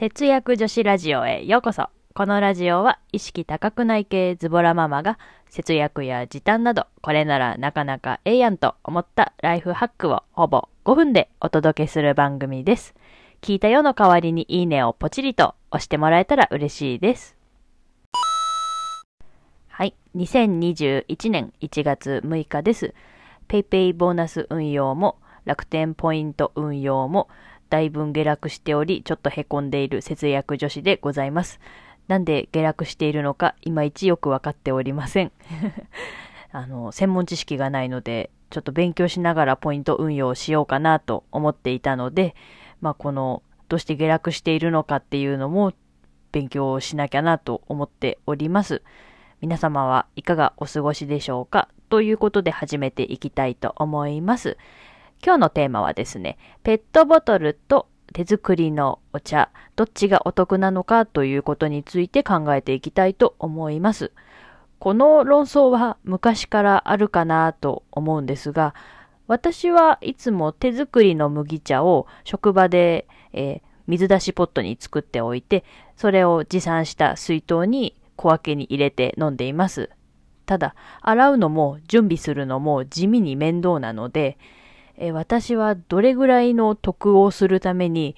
節約女子ラジオへようこそ。このラジオは意識高くない系ズボラママが節約や時短などこれならなかなかええやんと思ったライフハックをほぼ5分でお届けする番組です。聞いたよの代わりにいいねをポチリと押してもらえたら嬉しいです。はい。2021年1月6日です。ペイペイボーナス運用も楽天ポイント運用もだいぶ下落しており、ちょっと凹んでいる節約女子でございます。なんで下落しているのか、いまいちよくわかっておりません。あの、専門知識がないので、ちょっと勉強しながらポイント運用しようかなと思っていたので、まあ、この、どうして下落しているのかっていうのも勉強しなきゃなと思っております。皆様はいかがお過ごしでしょうか？ということで始めていきたいと思います。今日のテーマはですね、ペットボトルと手作りのお茶、どっちがお得なのかということについて考えていきたいと思います。この論争は昔からあるかなと思うんですが、私はいつも手作りの麦茶を職場で、えー水出しポットに作っておいて、それを持参した水筒に小分けに入れて飲んでいます。ただ、洗うのも準備するのも地味に面倒なので、え私はどれぐらいの得をするために、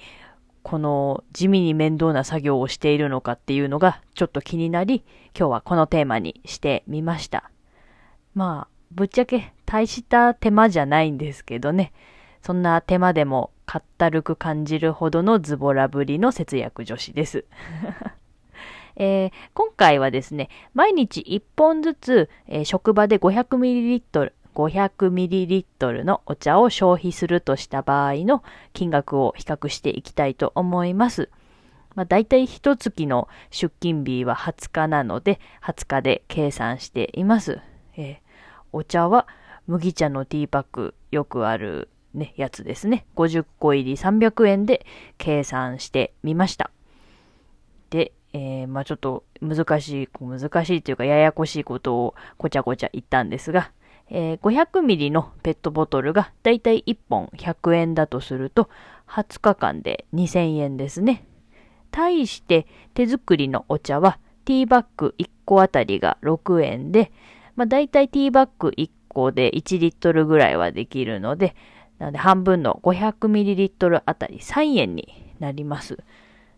この地味に面倒な作業をしているのかっていうのがちょっと気になり、今日はこのテーマにしてみました。まあ、ぶっちゃけ大した手間じゃないんですけどね。そんな手間でもかったるく感じるほどのズボラぶりの節約女子です。えー今回はですね、毎日1本ずつ、えー職場で 500ml、500ml のお茶を消費するとした場合の金額を比較していきたいと思います。まあ、大体一月の出勤日は20日なので、20日で計算しています。えーお茶は麦茶のティーパック、よくあるね、やつですね。50個入り300円で計算してみました。で、えーまあちょっと難しい、難しいというかややこしいことをごちゃごちゃ言ったんですが、えー、500ミリのペットボトルがだいたい1本100円だとすると、20日間で2000円ですね。対して手作りのお茶はティーバッグ1個あたりが6円で、まあ、だいたいティーバッグ1個で1リットルぐらいはできるので、なので半分の500ミリリットルあたり3円になります。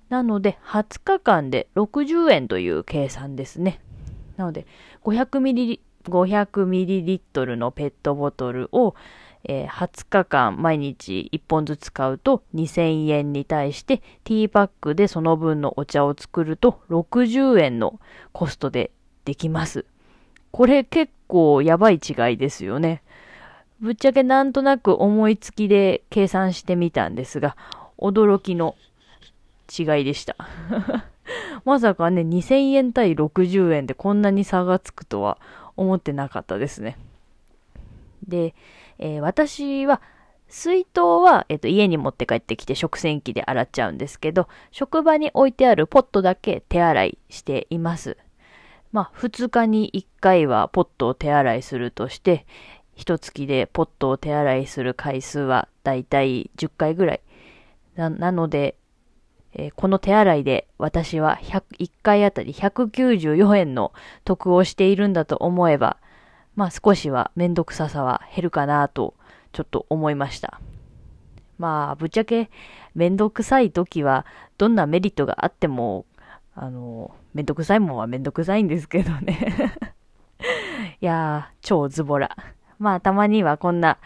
なので20日間で60円という計算ですね。なので500 500ml のペットボトルを、20日間毎日1本ずつ買うと2000円に対してティーパックでその分のお茶を作ると60円のコストでできます。これ結構やばい違いですよね。ぶっちゃけなんとなく思いつきで計算してみたんですが、驚きの違いでした。まさかね、2000円対60円でこんなに差がつくとは思ってなかったですね。で、えー私は、水筒は、えっと家に持って帰ってきて食洗機で洗っちゃうんですけど、職場に置いてあるポットだけ手洗いしています。まあ、2日に1回はポットを手洗いするとして、一月でポットを手洗いする回数はだいたい10回ぐらい。ななので、えーこの手洗いで私は1回あたり194円の得をしているんだと思えば、まあ少しはめんどくささは減るかなとちょっと思いました。まあぶっちゃけめんどくさい時はどんなメリットがあっても、あの、めんどくさいもんはめんどくさいんですけどね。いやー、超ズボラ。まあたまにはこんな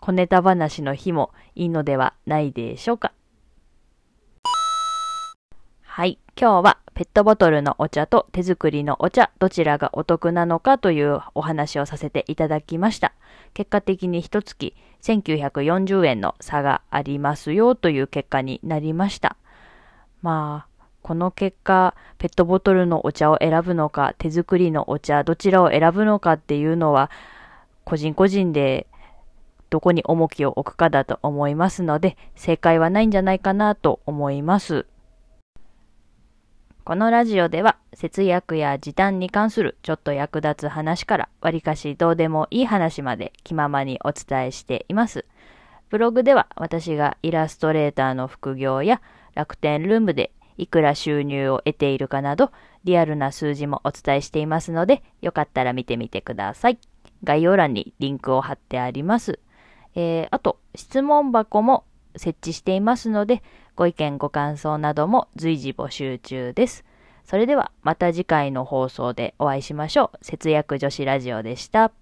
小ネタ話の日もいいのではないでしょうか。はい。今日はペットボトルのお茶と手作りのお茶、どちらがお得なのかというお話をさせていただきました。結果的に一月1940円の差がありますよという結果になりました。まあ、この結果、ペットボトルのお茶を選ぶのか、手作りのお茶、どちらを選ぶのかっていうのは、個人個人でどこに重きを置くかだと思いますので、正解はないんじゃないかなと思います。このラジオでは節約や時短に関するちょっと役立つ話からわりかしどうでもいい話まで気ままにお伝えしています。ブログでは私がイラストレーターの副業や楽天ルームでいくら収入を得ているかなど、リアルな数字もお伝えしていますので、よかったら見てみてください。概要欄にリンクを貼ってあります。えー、あと、質問箱も設置していますので、ご意見ご感想なども随時募集中です。それではまた次回の放送でお会いしましょう。節約女子ラジオでした。